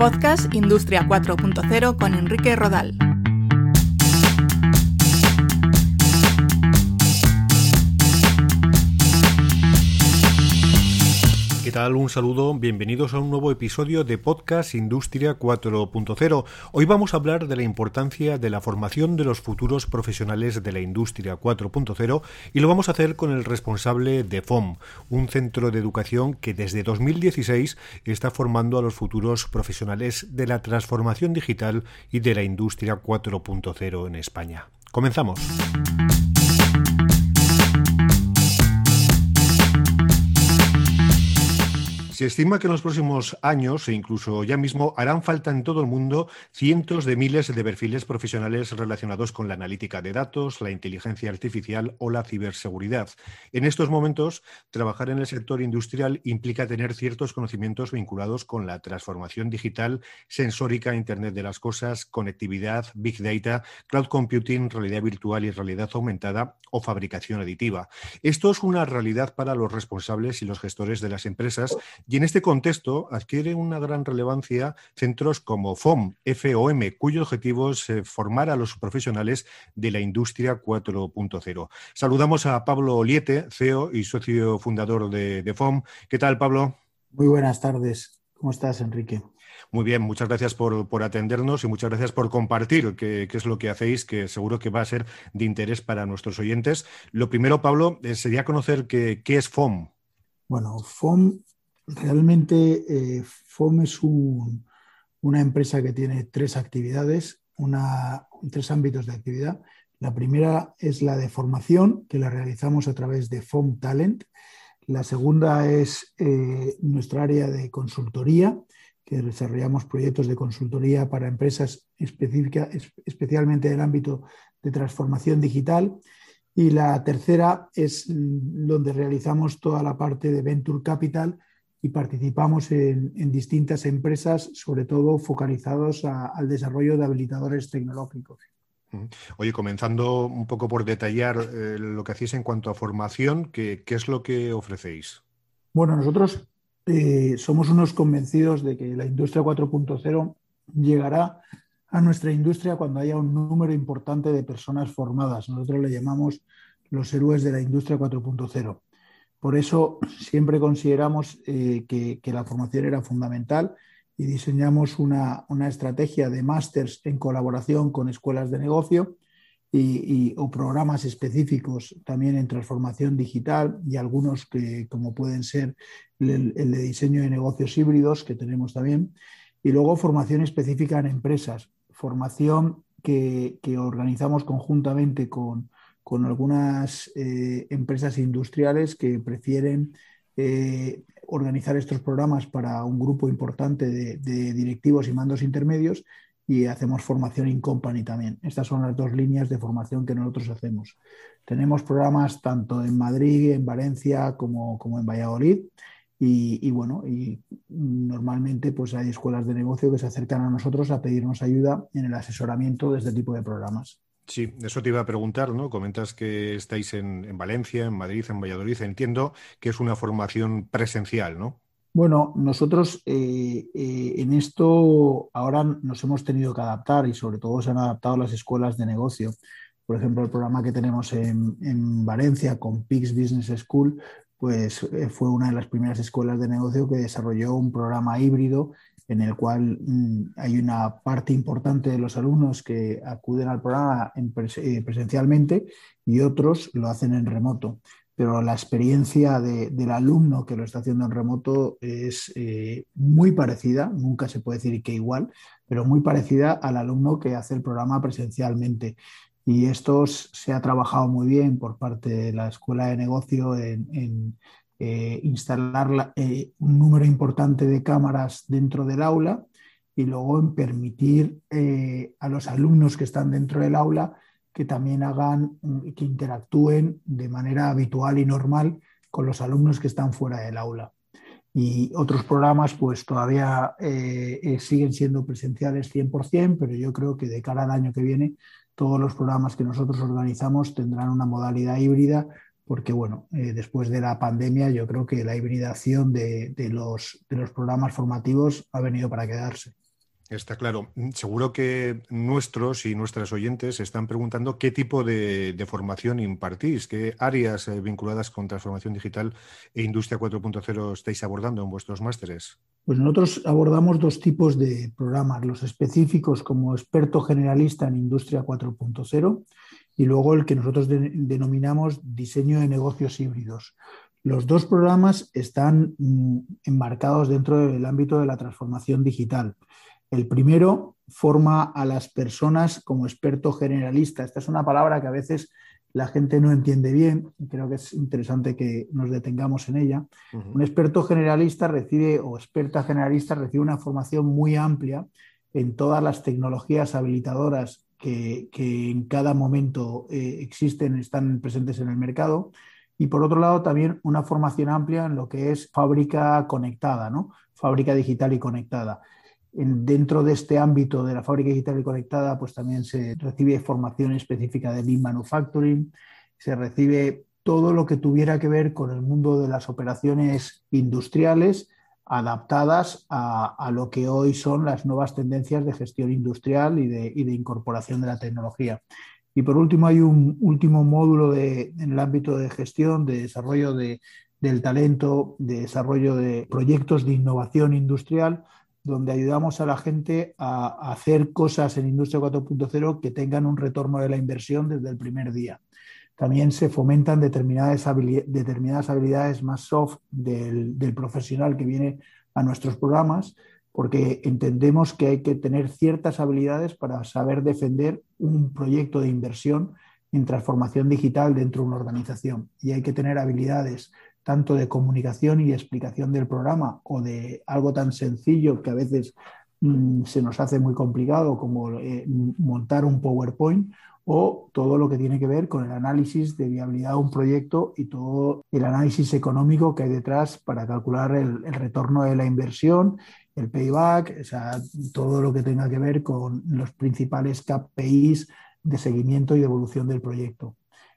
Podcast Industria 4.0 con Enrique Rodal. ¿Qué tal? Un saludo, bienvenidos a un nuevo episodio de Podcast Industria 4.0. Hoy vamos a hablar de la importancia de la formación de los futuros profesionales de la Industria 4.0 y lo vamos a hacer con el responsable de FOM, un centro de educación que desde 2016 está formando a los futuros profesionales de la transformación digital y de la Industria 4.0 en España. Comenzamos. Se estima que en los próximos años e incluso ya mismo harán falta en todo el mundo cientos de miles de perfiles profesionales relacionados con la analítica de datos, la inteligencia artificial o la ciberseguridad. En estos momentos, trabajar en el sector industrial implica tener ciertos conocimientos vinculados con la transformación digital, sensórica, Internet de las Cosas, conectividad, Big Data, Cloud Computing, realidad virtual y realidad aumentada o fabricación aditiva. Esto es una realidad para los responsables y los gestores de las empresas y en este contexto adquiere una gran relevancia centros como FOM, FOM, cuyo objetivo es eh, formar a los profesionales de la industria 4.0. Saludamos a Pablo Oliete, CEO y socio fundador de, FOM. ¿Qué tal, Pablo? Muy buenas tardes. ¿Cómo estás, Enrique? Muy bien, muchas gracias por, atendernos y muchas gracias por compartir qué, es lo que hacéis, que seguro que va a ser de interés para nuestros oyentes. Lo primero, Pablo, eh, sería conocer qué es FOM. Bueno, FOM Realmente eh, FOM es una empresa que tiene tres actividades, tres ámbitos de actividad. La primera es la de formación, que la realizamos a través de FOM Talent. La segunda es eh, nuestra área de consultoría, que desarrollamos proyectos de consultoría para empresas específicas, especialmente en el ámbito de transformación digital. Y la tercera es donde realizamos toda la parte de Venture Capital, y participamos en, distintas empresas, sobre todo focalizados al desarrollo de habilitadores tecnológicos. Oye, comenzando un poco por detallar eh, lo que hacéis en cuanto a formación, ¿qué, es lo que ofrecéis? Bueno, nosotros eh, somos unos convencidos de que la industria 4.0 llegará a nuestra industria cuando haya un número importante de personas formadas. Nosotros le llamamos los héroes de la industria 4.0. Por eso siempre consideramos eh, que, la formación era fundamental y diseñamos una, estrategia de másters en colaboración con escuelas de negocio y, o programas específicos también en transformación digital y algunos que, como pueden ser el, de diseño de negocios híbridos, que tenemos también, y luego formación específica en empresas, formación que organizamos conjuntamente con, con algunas eh, empresas industriales que prefieren eh, organizar estos programas para un grupo importante de, directivos y mandos intermedios y hacemos formación in company también. Estas son las dos líneas de formación que nosotros hacemos. Tenemos programas tanto en Madrid, en Valencia como, como en Valladolid. Y, bueno, y normalmente pues hay escuelas de negocio que se acercan a nosotros a pedirnos ayuda en el asesoramiento de este tipo de programas. Sí, eso te iba a preguntar, ¿no? Comentas que estáis en, Valencia, en Madrid, en Valladolid. Entiendo que es una formación presencial, ¿no? Bueno, nosotros eh, eh, en esto ahora nos hemos tenido que adaptar y sobre todo se han adaptado las escuelas de negocio. Por ejemplo, el programa que tenemos en, en Valencia con PIX Business School, pues eh, fue una de las primeras escuelas de negocio que desarrolló un programa híbrido en el cual mm, hay una parte importante de los alumnos que acuden al programa eh, presencialmente y otros lo hacen en remoto. Pero la experiencia del alumno que lo está haciendo en remoto es eh, muy parecida, nunca se puede decir que igual, pero muy parecida al alumno que hace el programa presencialmente. Y esto se ha trabajado muy bien por parte de la Escuela de Negocio en eh, instalar eh, un número importante de cámaras dentro del aula y luego en permitir eh, a los alumnos que están dentro del aula que también hagan, mm, que interactúen de manera habitual y normal con los alumnos que están fuera del aula. Y otros programas pues todavía siguen siendo presenciales 100%, pero yo creo que de cara al año que viene todos los programas que nosotros organizamos tendrán una modalidad híbrida porque bueno, eh, después de la pandemia yo creo que la hibridación de, los, de, los, programas formativos ha venido para quedarse. Está claro. Seguro que nuestros y nuestras oyentes se están preguntando qué tipo de, formación impartís, qué áreas eh, vinculadas con transformación digital e industria 4.0 estáis abordando en vuestros másteres. Pues nosotros abordamos dos tipos de programas, los específicos como experto generalista en industria 4.0 y luego el que nosotros denominamos diseño de negocios híbridos. Los dos programas están mm, enmarcados dentro del ámbito de la transformación digital. El primero forma a las personas como experto generalista. Esta es una palabra que a veces la gente no entiende bien creo que es interesante que nos detengamos en ella. Un experto generalista recibe o experta generalista recibe una formación muy amplia en todas las tecnologías habilitadoras que, en cada momento eh, existen, están presentes en el mercado. Y por otro lado, también una formación amplia en lo que es fábrica conectada, ¿no? fábrica digital y conectada dentro de este ámbito de la fábrica digital y conectada, pues también se recibe formación específica de Lean Manufacturing, se recibe todo lo que tuviera que ver con el mundo de las operaciones industriales adaptadas a, lo que hoy son las nuevas tendencias de gestión industrial y de, incorporación de la tecnología. Y por último, hay un último módulo en el ámbito de gestión, de desarrollo del talento, de desarrollo de proyectos de innovación industrial, donde ayudamos a la gente a, hacer cosas en Industria 4.0 que tengan un retorno de la inversión desde el primer día. También se fomentan determinadas, habilidades, más soft del, profesional que viene a nuestros programas, porque entendemos que hay que tener ciertas habilidades para saber defender un proyecto de inversión en transformación digital dentro de una organización. Y hay que tener habilidades tanto de comunicación y explicación del programa o de algo tan sencillo que a veces mm, se nos hace muy complicado como eh, montar un PowerPoint o todo lo que tiene que ver con el análisis de viabilidad de un proyecto y todo el análisis económico que hay detrás para calcular el, retorno de la inversión, el payback, o sea, todo lo que tenga que ver con los principales KPIs de seguimiento y de evolución del proyecto.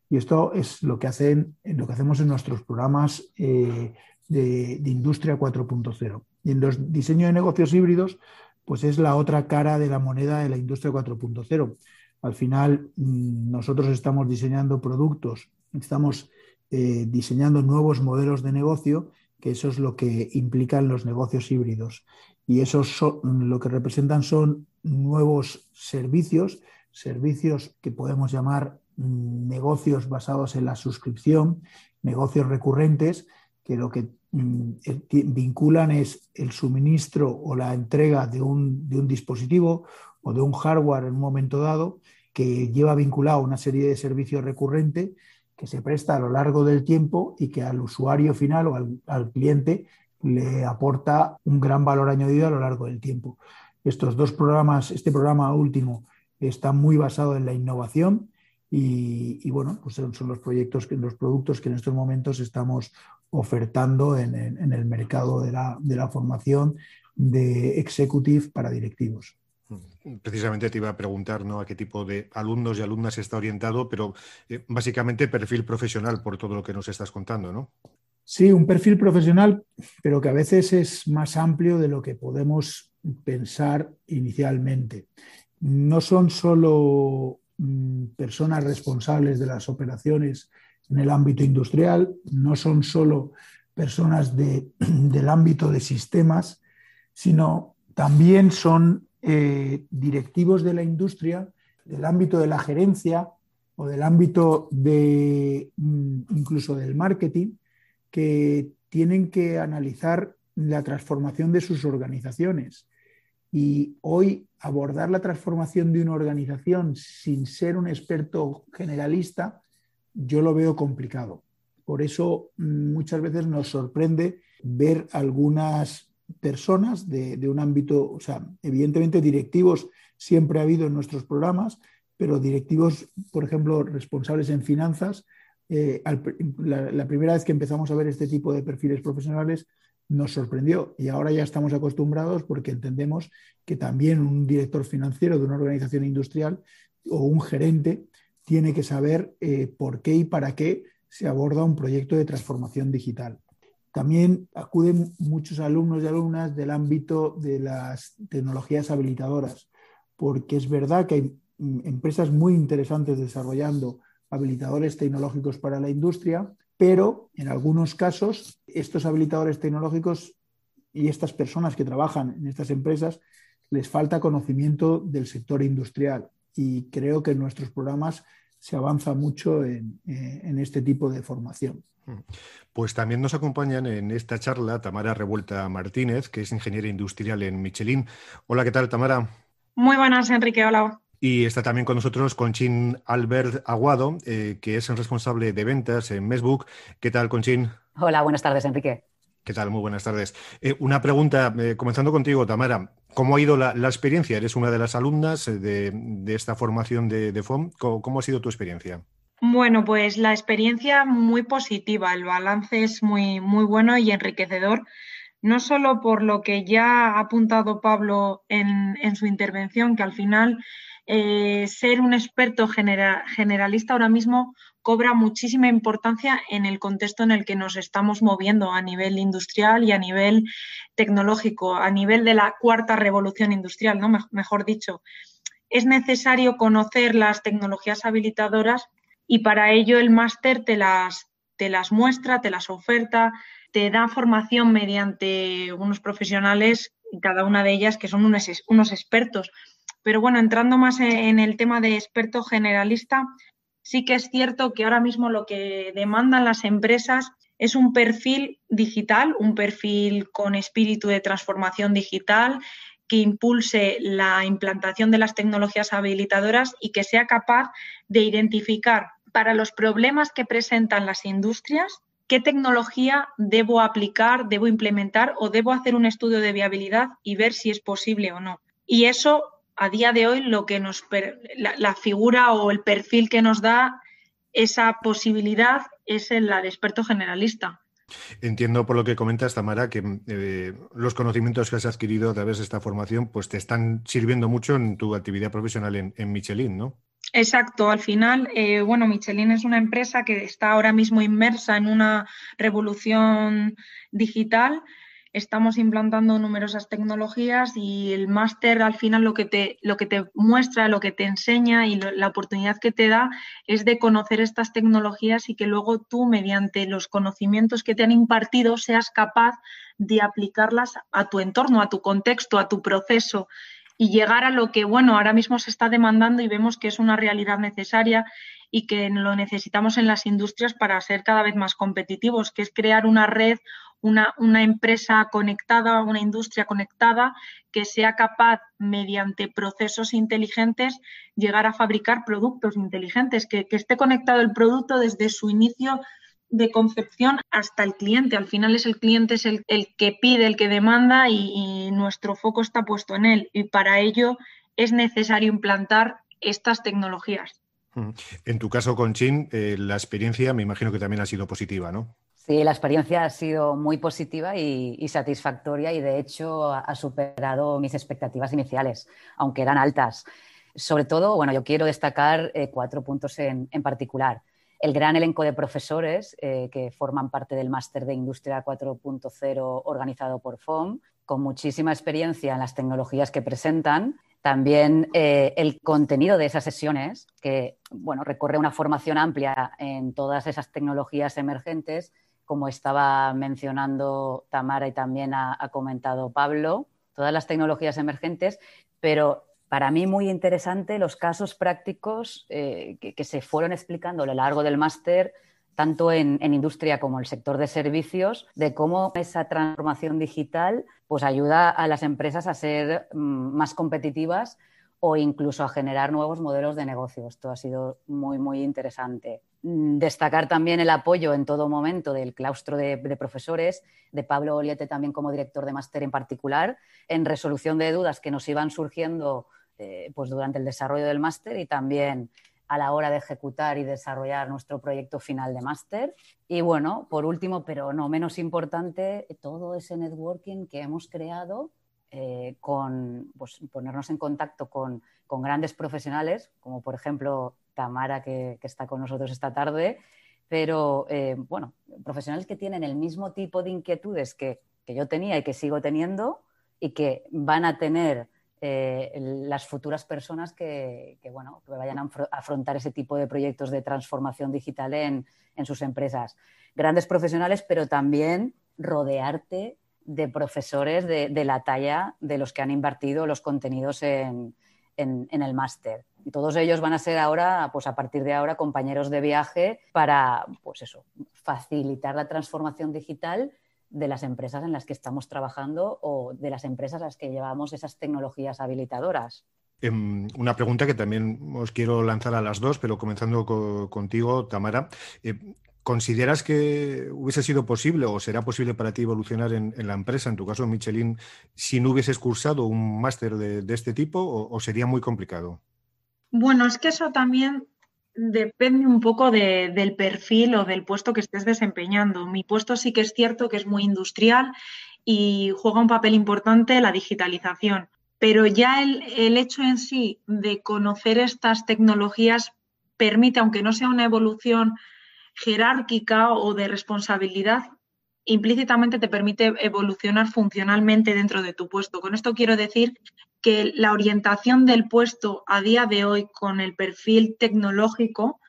Y esto es lo que, hacen, lo que hacemos en nuestros programas eh, de, Industria 4.0. Y en los diseños de negocios híbridos, pues es la otra cara de la moneda de la Industria 4.0. Al final, mm, nosotros estamos diseñando productos, estamos eh, diseñando nuevos modelos de negocio, que eso es lo que implican los negocios híbridos. Y eso lo que representan son nuevos servicios, servicios que podemos llamar Mm, negocios basados en la suscripción, negocios recurrentes, que lo que mm, eh, vinculan es el suministro o la entrega de un, dispositivo o de un hardware en un momento dado que lleva vinculado una serie de servicios recurrentes que se presta a lo largo del tiempo y que al usuario final o al, cliente le aporta un gran valor añadido a lo largo del tiempo. Estos dos programas, este programa último, está muy basado en la innovación y, bueno, pues son, los proyectos, los productos que en estos momentos estamos ofertando en, el mercado de la, formación de executive para directivos. Precisamente te iba a preguntar ¿no? a qué tipo de alumnos y alumnas está orientado, pero eh, básicamente perfil profesional por todo lo que nos estás contando, ¿no? Sí, un perfil profesional, pero que a veces es más amplio de lo que podemos pensar inicialmente. No son solo Mm, personas responsables de las operaciones en el ámbito industrial, no son solo personas del ámbito de sistemas, sino también son eh, directivos de la industria, del ámbito de la gerencia o del ámbito de mm, incluso del marketing, que tienen que analizar la transformación de sus organizaciones y hoy abordar la transformación de una organización sin ser un experto generalista, yo lo veo complicado. Por eso mm, muchas veces nos sorprende ver algunas personas de, un ámbito, o sea, evidentemente directivos siempre ha habido en nuestros programas, pero directivos, por ejemplo, responsables en finanzas, eh, la primera vez que empezamos a ver este tipo de perfiles profesionales nos sorprendió y ahora ya estamos acostumbrados porque entendemos que también un director financiero de una organización industrial o un gerente tiene que saber eh, por qué y para qué se aborda un proyecto de transformación digital. También acuden muchos alumnos y alumnas del ámbito de las tecnologías habilitadoras, porque es verdad que hay mm, empresas muy interesantes desarrollando habilitadores tecnológicos para la industria, pero en algunos casos estos habilitadores tecnológicos y estas personas que trabajan en estas empresas les falta conocimiento del sector industrial y creo que en nuestros programas se avanza mucho en, eh, en este tipo de formación. Pues también nos acompañan en esta charla Tamara Revuelta Martínez, que es ingeniera industrial en Michelin. Hola, ¿qué tal, Tamara? Muy buenas, Enrique. Hola. Y está también con nosotros Conchín Albert Aguado, eh, que es el responsable de ventas en Mesbook. ¿Qué tal, Conchín? Hola, buenas tardes, Enrique. ¿Qué tal? Muy buenas tardes. Eh, una pregunta, eh, comenzando contigo, Tamara. ¿Cómo ha ido la, experiencia? Eres una de las alumnas de, esta formación de, FOM. ¿Cómo, ha sido tu experiencia? Bueno, pues la experiencia muy positiva. El balance es muy, muy bueno y enriquecedor no solo por lo que ya ha apuntado Pablo en, en, su intervención, que al final eh, ser un experto generalista ahora mismo cobra muchísima importancia en el contexto en el que nos estamos moviendo a nivel industrial y a nivel tecnológico, a nivel de la cuarta revolución industrial, ¿no? mejor dicho. Es necesario conocer las tecnologías habilitadoras y para ello el máster te las, te las muestra, te las oferta, te da formación mediante unos profesionales, cada una de ellas que son unos, unos expertos. Pero bueno, entrando más e-, en el tema de experto generalista, sí que es cierto que ahora mismo lo que demandan las empresas es un perfil digital, un perfil con espíritu de transformación digital que impulse la implantación de las tecnologías habilitadoras y que sea capaz de identificar para los problemas que presentan las industrias qué tecnología debo aplicar, debo implementar o debo hacer un estudio de viabilidad y ver si es posible o no. Y eso a día de hoy lo que nos la, figura o el perfil que nos da esa posibilidad es la de experto generalista. Entiendo por lo que comentas, Tamara, que eh, los conocimientos que has adquirido a través de esta formación pues te están sirviendo mucho en tu actividad profesional en, Michelin, ¿no? Exacto, al final, eh, bueno, Michelin es una empresa que está ahora mismo inmersa en una revolución digital estamos implantando numerosas tecnologías y el máster al final lo que te, lo que te muestra, lo que te enseña y la oportunidad que te da es de conocer estas tecnologías y que luego tú, mediante los conocimientos que te han impartido, seas capaz de aplicarlas a tu entorno, a tu contexto, a tu proceso y llegar a lo que, bueno, ahora mismo se está demandando y vemos que es una realidad necesaria y que lo necesitamos en las industrias para ser cada vez más competitivos, que es crear una red una, empresa conectada, una industria conectada que sea capaz, mediante procesos inteligentes, llegar a fabricar productos inteligentes, que, esté conectado el producto desde su inicio de concepción hasta el cliente. Al final es el cliente es el, que pide, el que demanda y, nuestro foco está puesto en él. Y para ello es necesario implantar estas tecnologías. En tu caso, Conchín, eh, la experiencia me imagino que también ha sido positiva, ¿no? Sí, la experiencia ha sido muy positiva y, satisfactoria y de hecho ha, superado mis expectativas iniciales, aunque eran altas. Sobre todo, bueno, yo quiero destacar eh, cuatro puntos en, particular. El gran elenco de profesores eh, que forman parte del máster de Industria 4.0 organizado por FOM, con muchísima experiencia en las tecnologías que presentan. También eh, el contenido de esas sesiones, que bueno, recorre una formación amplia en todas esas tecnologías emergentes como estaba mencionando Tamara y también ha, comentado Pablo, todas las tecnologías emergentes, pero para mí muy interesante los casos prácticos eh, que, se fueron explicando a lo largo del máster, tanto en, industria como en el sector de servicios, de cómo esa transformación digital pues, ayuda a las empresas a ser mm, más competitivas o incluso a generar nuevos modelos de negocio. Esto ha sido muy, muy interesante. Mm, destacar también el apoyo en todo momento del claustro de, profesores, de Pablo Oliete también como director de máster en particular, en resolución de dudas que nos iban surgiendo eh, pues durante el desarrollo del máster y también a la hora de ejecutar y desarrollar nuestro proyecto final de máster. Y bueno, por último, pero no menos importante, todo ese networking que hemos creado eh, con pues, ponernos en contacto con, grandes profesionales, como por ejemplo Tamara, que, está con nosotros esta tarde, pero eh, bueno, profesionales que tienen el mismo tipo de inquietudes que, yo tenía y que sigo teniendo y que van a tener eh, las futuras personas que, bueno, que vayan a afrontar ese tipo de proyectos de transformación digital en, sus empresas. Grandes profesionales, pero también rodearte de profesores de, la talla de los que han invertido los contenidos en, en el máster. Y todos ellos van a ser ahora, pues a partir de ahora, compañeros de viaje para, pues eso, facilitar la transformación digital de las empresas en las que estamos trabajando o de las empresas a las que llevamos esas tecnologías habilitadoras. Em, una pregunta que también os quiero lanzar a las dos, pero comenzando contigo, Tamara. Eh, ¿Consideras que hubiese sido posible o será posible para ti evolucionar en, la empresa, en tu caso Michelin, si no hubieses cursado un máster de, este tipo o sería muy complicado? Bueno, es que eso también depende un poco del perfil o del puesto que estés desempeñando. Mi puesto sí que es cierto que es muy industrial y juega un papel importante la digitalización, pero ya el hecho en sí de conocer estas tecnologías permite, aunque no sea una evolución jerárquica o de responsabilidad, implícitamente te permite evolucionar funcionalmente dentro de tu puesto. Con esto quiero decir que la orientación del puesto a día de hoy con el perfil tecnológico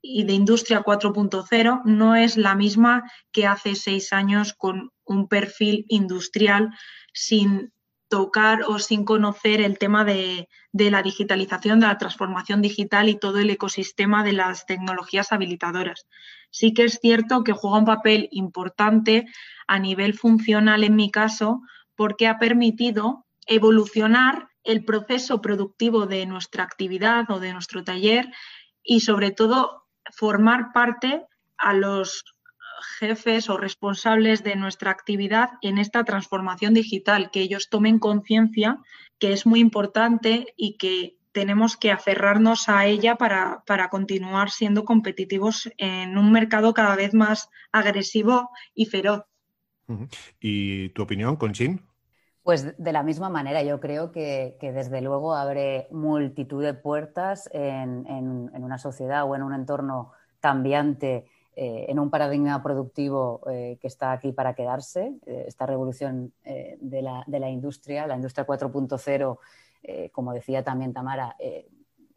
y de industria 4.0 no es la misma que hace seis años con un perfil industrial sin tocar o sin conocer el tema de, de, la digitalización, de la transformación digital y todo el ecosistema de las tecnologías habilitadoras. Sí que es cierto que juega un papel importante a nivel funcional en mi caso porque ha permitido evolucionar el proceso productivo de nuestra actividad o de nuestro taller y sobre todo formar parte a los jefes o responsables de nuestra actividad en esta transformación digital, que ellos tomen conciencia que es muy importante y que tenemos que aferrarnos a ella para, para, continuar siendo competitivos en un mercado cada vez más agresivo y feroz. ¿Y tu opinión, Conchín? Pues de la misma manera, yo creo que, desde luego abre multitud de puertas en, una sociedad o en un entorno cambiante, eh, en un paradigma productivo eh, que está aquí para quedarse. Eh, esta revolución de la, de, la, industria, la industria 4.0, como decía también Tamara,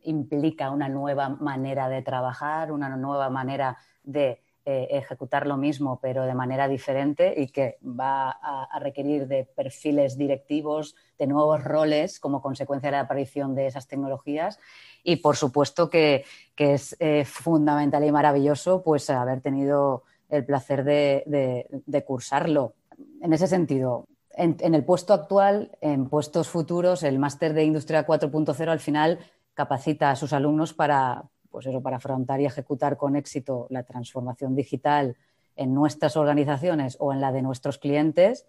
implica una nueva manera de trabajar, una nueva manera de ejecutar lo mismo pero de manera diferente y que va a, requerir de perfiles directivos, de nuevos roles como consecuencia de la aparición de esas tecnologías y por supuesto que, es eh, fundamental y maravilloso pues haber tenido el placer de, cursarlo. En ese sentido, en, en, el puesto actual, en puestos futuros, el máster de Industria 4.0 al final capacita a sus alumnos para, pues eso, para afrontar y ejecutar con éxito la transformación digital en nuestras organizaciones o en la de nuestros clientes.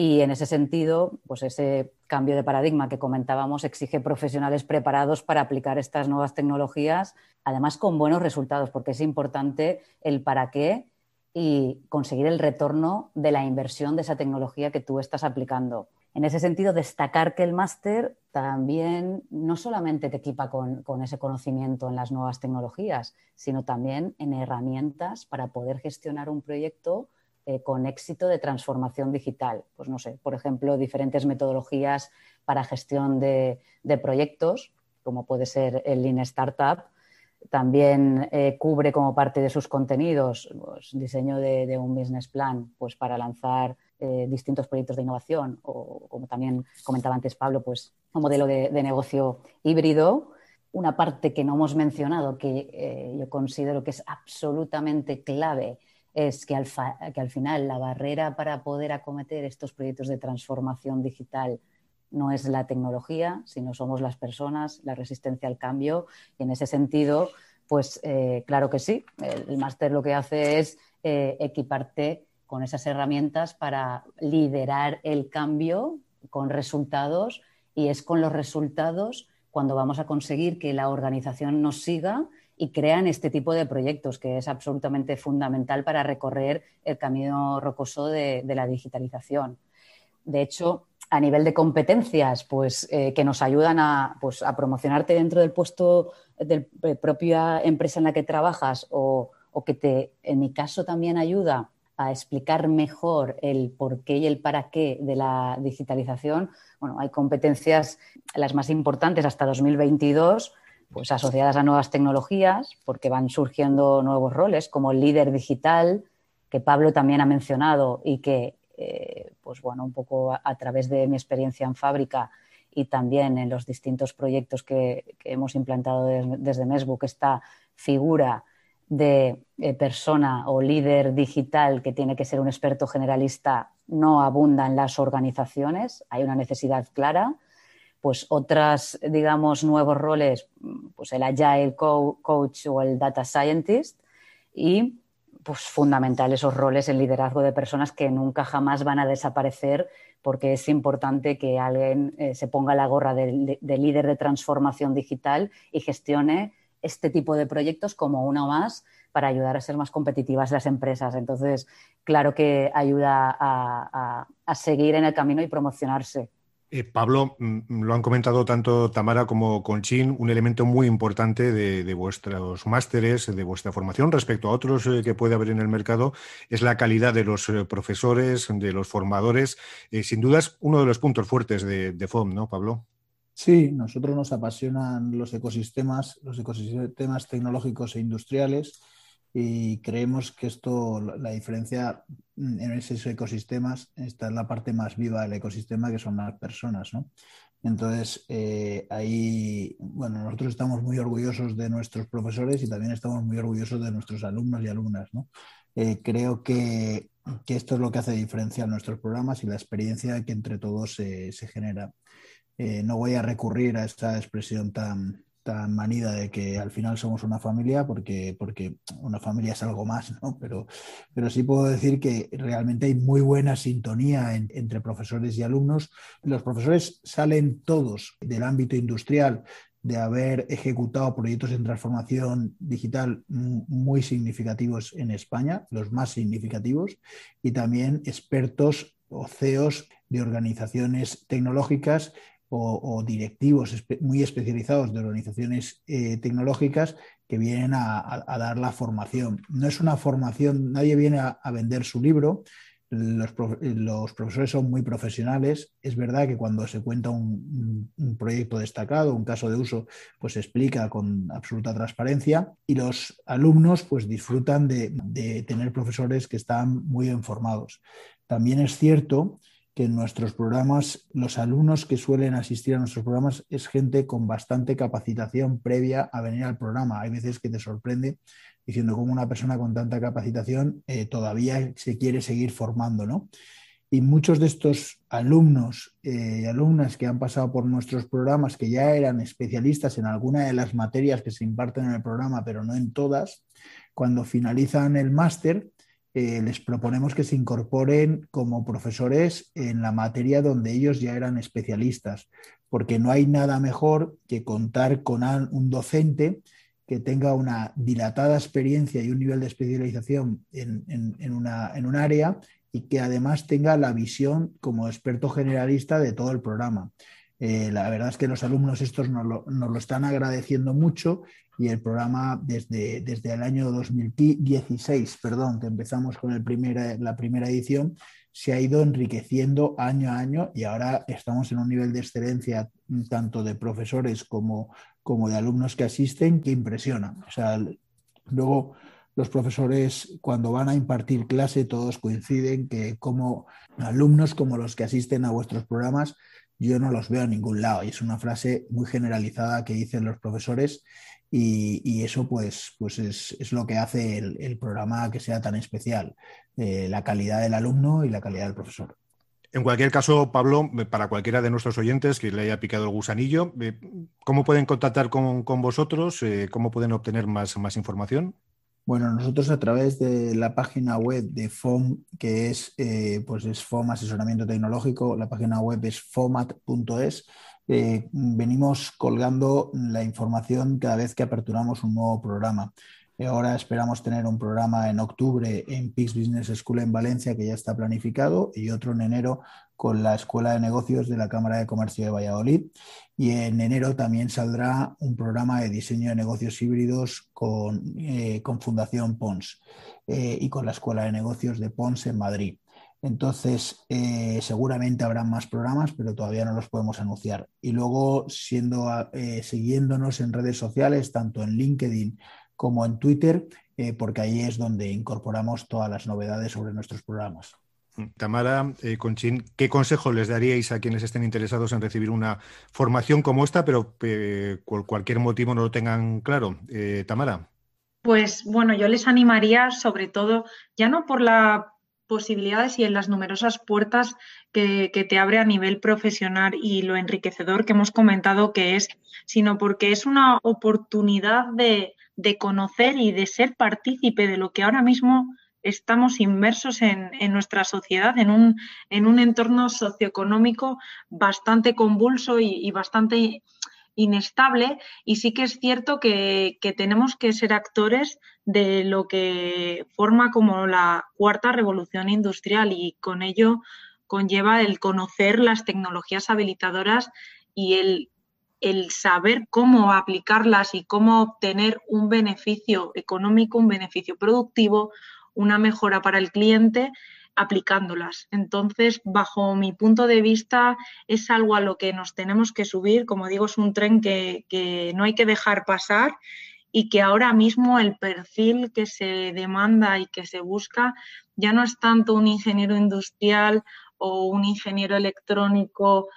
Y en ese sentido, pues ese cambio de paradigma que comentábamos exige profesionales preparados para aplicar estas nuevas tecnologías, además con buenos resultados, porque es importante el para qué y conseguir el retorno de la inversión de esa tecnología que tú estás aplicando. En ese sentido, destacar que el máster también no solamente te equipa con, ese conocimiento en las nuevas tecnologías, sino también en herramientas para poder gestionar un proyecto eh, con éxito de transformación digital. Pues no sé, por ejemplo, diferentes metodologías para gestión de, proyectos, como puede ser el Lean Startup, también eh, cubre como parte de sus contenidos pues, diseño de, un business plan pues, para lanzar eh, distintos proyectos de innovación o, como también comentaba antes Pablo, pues un modelo de, negocio híbrido. Una parte que no hemos mencionado, que yo considero que es absolutamente clave, es que al, que al final la barrera para poder acometer estos proyectos de transformación digital no es la tecnología, sino somos las personas, la resistencia al cambio. Y en ese sentido, pues eh, claro que sí, el, el máster lo que hace es equiparte con esas herramientas para liderar el cambio con resultados y es con los resultados cuando vamos a conseguir que la organización nos siga y crean este tipo de proyectos, que es absolutamente fundamental para recorrer el camino rocoso de, la digitalización. De hecho, a nivel de competencias, pues eh, que nos ayudan a, pues, a promocionarte dentro del puesto de la propia empresa en la que trabajas o, o que te, en mi caso también ayuda a explicar mejor el por qué y el para qué de la digitalización, bueno, hay competencias, las más importantes hasta 2022, pues asociadas a nuevas tecnologías, porque van surgiendo nuevos roles como líder digital, que Pablo también ha mencionado y que, eh, pues bueno, un poco a, través de mi experiencia en fábrica y también en los distintos proyectos que, hemos implantado desde, Mesbook, esta figura de eh, persona o líder digital que tiene que ser un experto generalista no abunda en las organizaciones, hay una necesidad clara. Pues otras, digamos, nuevos roles, pues el Agile Coach o el Data Scientist y pues fundamental esos roles en liderazgo de personas que nunca jamás van a desaparecer porque es importante que alguien eh, se ponga la gorra de, líder de transformación digital y gestione este tipo de proyectos como uno más para ayudar a ser más competitivas las empresas. Entonces, claro que ayuda a seguir en el camino y promocionarse. Eh, Pablo, mm, mm, lo han comentado tanto Tamara como Conchín, un elemento muy importante de, vuestros másteres, de vuestra formación respecto a otros eh, que puede haber en el mercado, es la calidad de los eh, profesores, de los formadores. sin duda es uno de los puntos fuertes de, de FOM, ¿no, Pablo? Sí, nosotros nos apasionan los ecosistemas, los ecosistemas tecnológicos e industriales y creemos que esto, la diferencia en esos ecosistemas, está en la parte más viva del ecosistema, que son las personas, ¿no? Entonces, eh, ahí, bueno, nosotros estamos muy orgullosos de nuestros profesores y también estamos muy orgullosos de nuestros alumnos y alumnas, ¿no? Eh, creo que, que, esto es lo que hace diferenciar nuestros programas y la experiencia que entre todos se genera. Eh, no voy a recurrir a esta expresión tan, tan manida de que al final somos una familia, porque, porque una familia es algo más, ¿no? Pero, pero sí puedo decir que realmente hay muy buena sintonía entre profesores y alumnos. Los profesores salen todos del ámbito industrial, de haber ejecutado proyectos en transformación digital muy significativos en España, los más significativos, y también expertos o CEOs de organizaciones tecnológicas o, directivos muy especializados de organizaciones eh, tecnológicas que vienen a, dar la formación. No es una formación, nadie viene a, vender su libro, los, profesores son muy profesionales. Es verdad que cuando se cuenta un, proyecto destacado, un caso de uso, pues se explica con absoluta transparencia y los alumnos pues disfrutan de, de tener profesores que están muy informados. También es cierto que en nuestros programas, los alumnos que suelen asistir a nuestros programas es gente con bastante capacitación previa a venir al programa. Hay veces que te sorprende diciendo cómo una persona con tanta capacitación eh, todavía se quiere seguir formando, ¿no? Y muchos de estos alumnos y eh, alumnas que han pasado por nuestros programas, que ya eran especialistas en alguna de las materias que se imparten en el programa, pero no en todas, cuando finalizan el máster, eh, les proponemos que se incorporen como profesores en la materia donde ellos ya eran especialistas, porque no hay nada mejor que contar con un docente que tenga una dilatada experiencia y un nivel de especialización en, un área y que además tenga la visión como experto generalista de todo el programa. Eh, la verdad es que los alumnos estos nos lo, están agradeciendo mucho y el programa desde, desde el año 2016, perdón, que empezamos con el la primera edición, se ha ido enriqueciendo año a año y ahora estamos en un nivel de excelencia tanto de profesores como, como de alumnos que asisten que impresiona. O sea, luego los profesores cuando van a impartir clase todos coinciden que como alumnos como los que asisten a vuestros programas yo no los veo en ningún lado. Y es una frase muy generalizada que dicen los profesores y, eso pues, pues es, lo que hace el, programa que sea tan especial, eh, la calidad del alumno y la calidad del profesor. En cualquier caso, Pablo, para cualquiera de nuestros oyentes que le haya picado el gusanillo, eh, ¿cómo pueden contactar con, vosotros? Eh, ¿Cómo pueden obtener más, más información? Bueno, nosotros a través de la página web de FOM, que es, pues es FOM Asesoramiento Tecnológico, la página web es fomat.es, eh, venimos colgando la información cada vez que aperturamos un nuevo programa. Ahora esperamos tener un programa en octubre en PIX Business School en Valencia que ya está planificado y otro en enero con la Escuela de Negocios de la Cámara de Comercio de Valladolid. Y en enero también saldrá un programa de diseño de negocios híbridos con, eh, con Fundación Pons eh, y con la Escuela de Negocios de Pons en Madrid. Entonces, eh, seguramente habrán más programas, pero todavía no los podemos anunciar. Y luego, siendo, siguiéndonos en redes sociales, tanto en LinkedIn como en Twitter, porque ahí es donde incorporamos todas las novedades sobre nuestros programas. Tamara, eh, Conchín, ¿qué consejo les daríais a quienes estén interesados en recibir una formación como esta, pero eh, por cualquier motivo no lo tengan claro? Eh, Tamara. Pues bueno, yo les animaría sobre todo, ya no por las posibilidades y en las numerosas puertas que, te abre a nivel profesional y lo enriquecedor que hemos comentado que es, sino porque es una oportunidad de, de conocer y de ser partícipe de lo que ahora mismo estamos inmersos en, nuestra sociedad, en un, en un, entorno socioeconómico bastante convulso y, bastante inestable y sí que es cierto que, tenemos que ser actores de lo que forma como la cuarta revolución industrial y con ello conlleva el conocer las tecnologías habilitadoras y el, el saber cómo aplicarlas y cómo obtener un beneficio económico, un beneficio productivo, una mejora para el cliente aplicándolas. Entonces, bajo mi punto de vista, es algo a lo que nos tenemos que subir. Como digo, es un tren que, no hay que dejar pasar y que ahora mismo el perfil que se demanda y que se busca ya no es tanto un ingeniero industrial o un ingeniero electrónico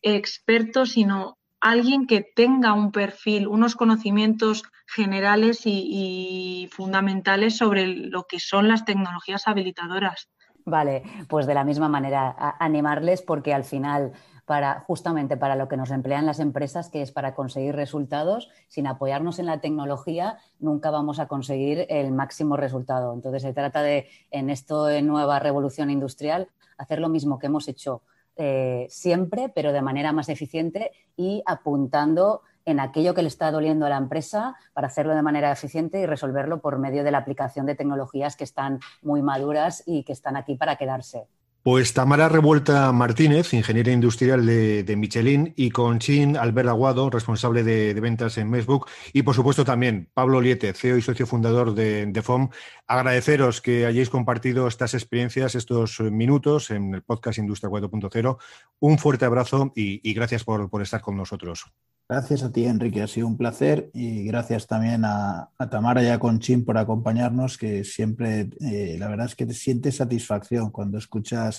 experto, sino alguien que tenga un perfil, unos conocimientos generales y, fundamentales sobre lo que son las tecnologías habilitadoras. Vale, pues de la misma manera, animarles porque al final, para, justamente para lo que nos emplean las empresas, que es para conseguir resultados, sin apoyarnos en la tecnología, nunca vamos a conseguir el máximo resultado. Entonces se trata de, en esto de nueva revolución industrial, hacer lo mismo que hemos hecho eh, siempre, pero de manera más eficiente y apuntando en aquello que le está doliendo a la empresa para hacerlo de manera eficiente y resolverlo por medio de la aplicación de tecnologías que están muy maduras y que están aquí para quedarse. Pues Tamara Revuelta Martínez, ingeniera industrial de, Michelin, y Conchín Albert Aguado, responsable de, ventas en Facebook, y por supuesto también Pablo Liete, CEO y socio fundador de, FOM. Agradeceros que hayáis compartido estas experiencias, estos minutos en el podcast Industria 4.0. Un fuerte abrazo y, gracias por estar con nosotros. Gracias a ti, Enrique. Ha sido un placer y gracias también a, Tamara y a Conchín por acompañarnos, que siempre, eh, la verdad es que te sientes satisfacción cuando escuchas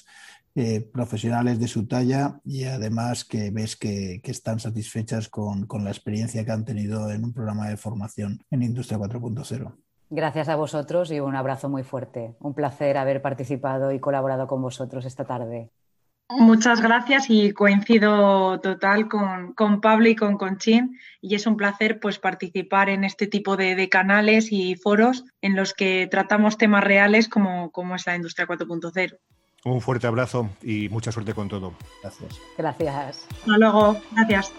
eh, profesionales de su talla y además que ves que, están satisfechas con, con, la experiencia que han tenido en un programa de formación en Industria 4.0. Gracias a vosotros y un abrazo muy fuerte. Un placer haber participado y colaborado con vosotros esta tarde. Muchas gracias y coincido total con, Pablo y con Conchín y es un placer pues participar en este tipo de, canales y foros en los que tratamos temas reales como, como es la industria 4.0. Un fuerte abrazo y mucha suerte con todo. Gracias. Gracias. Hasta luego. Gracias.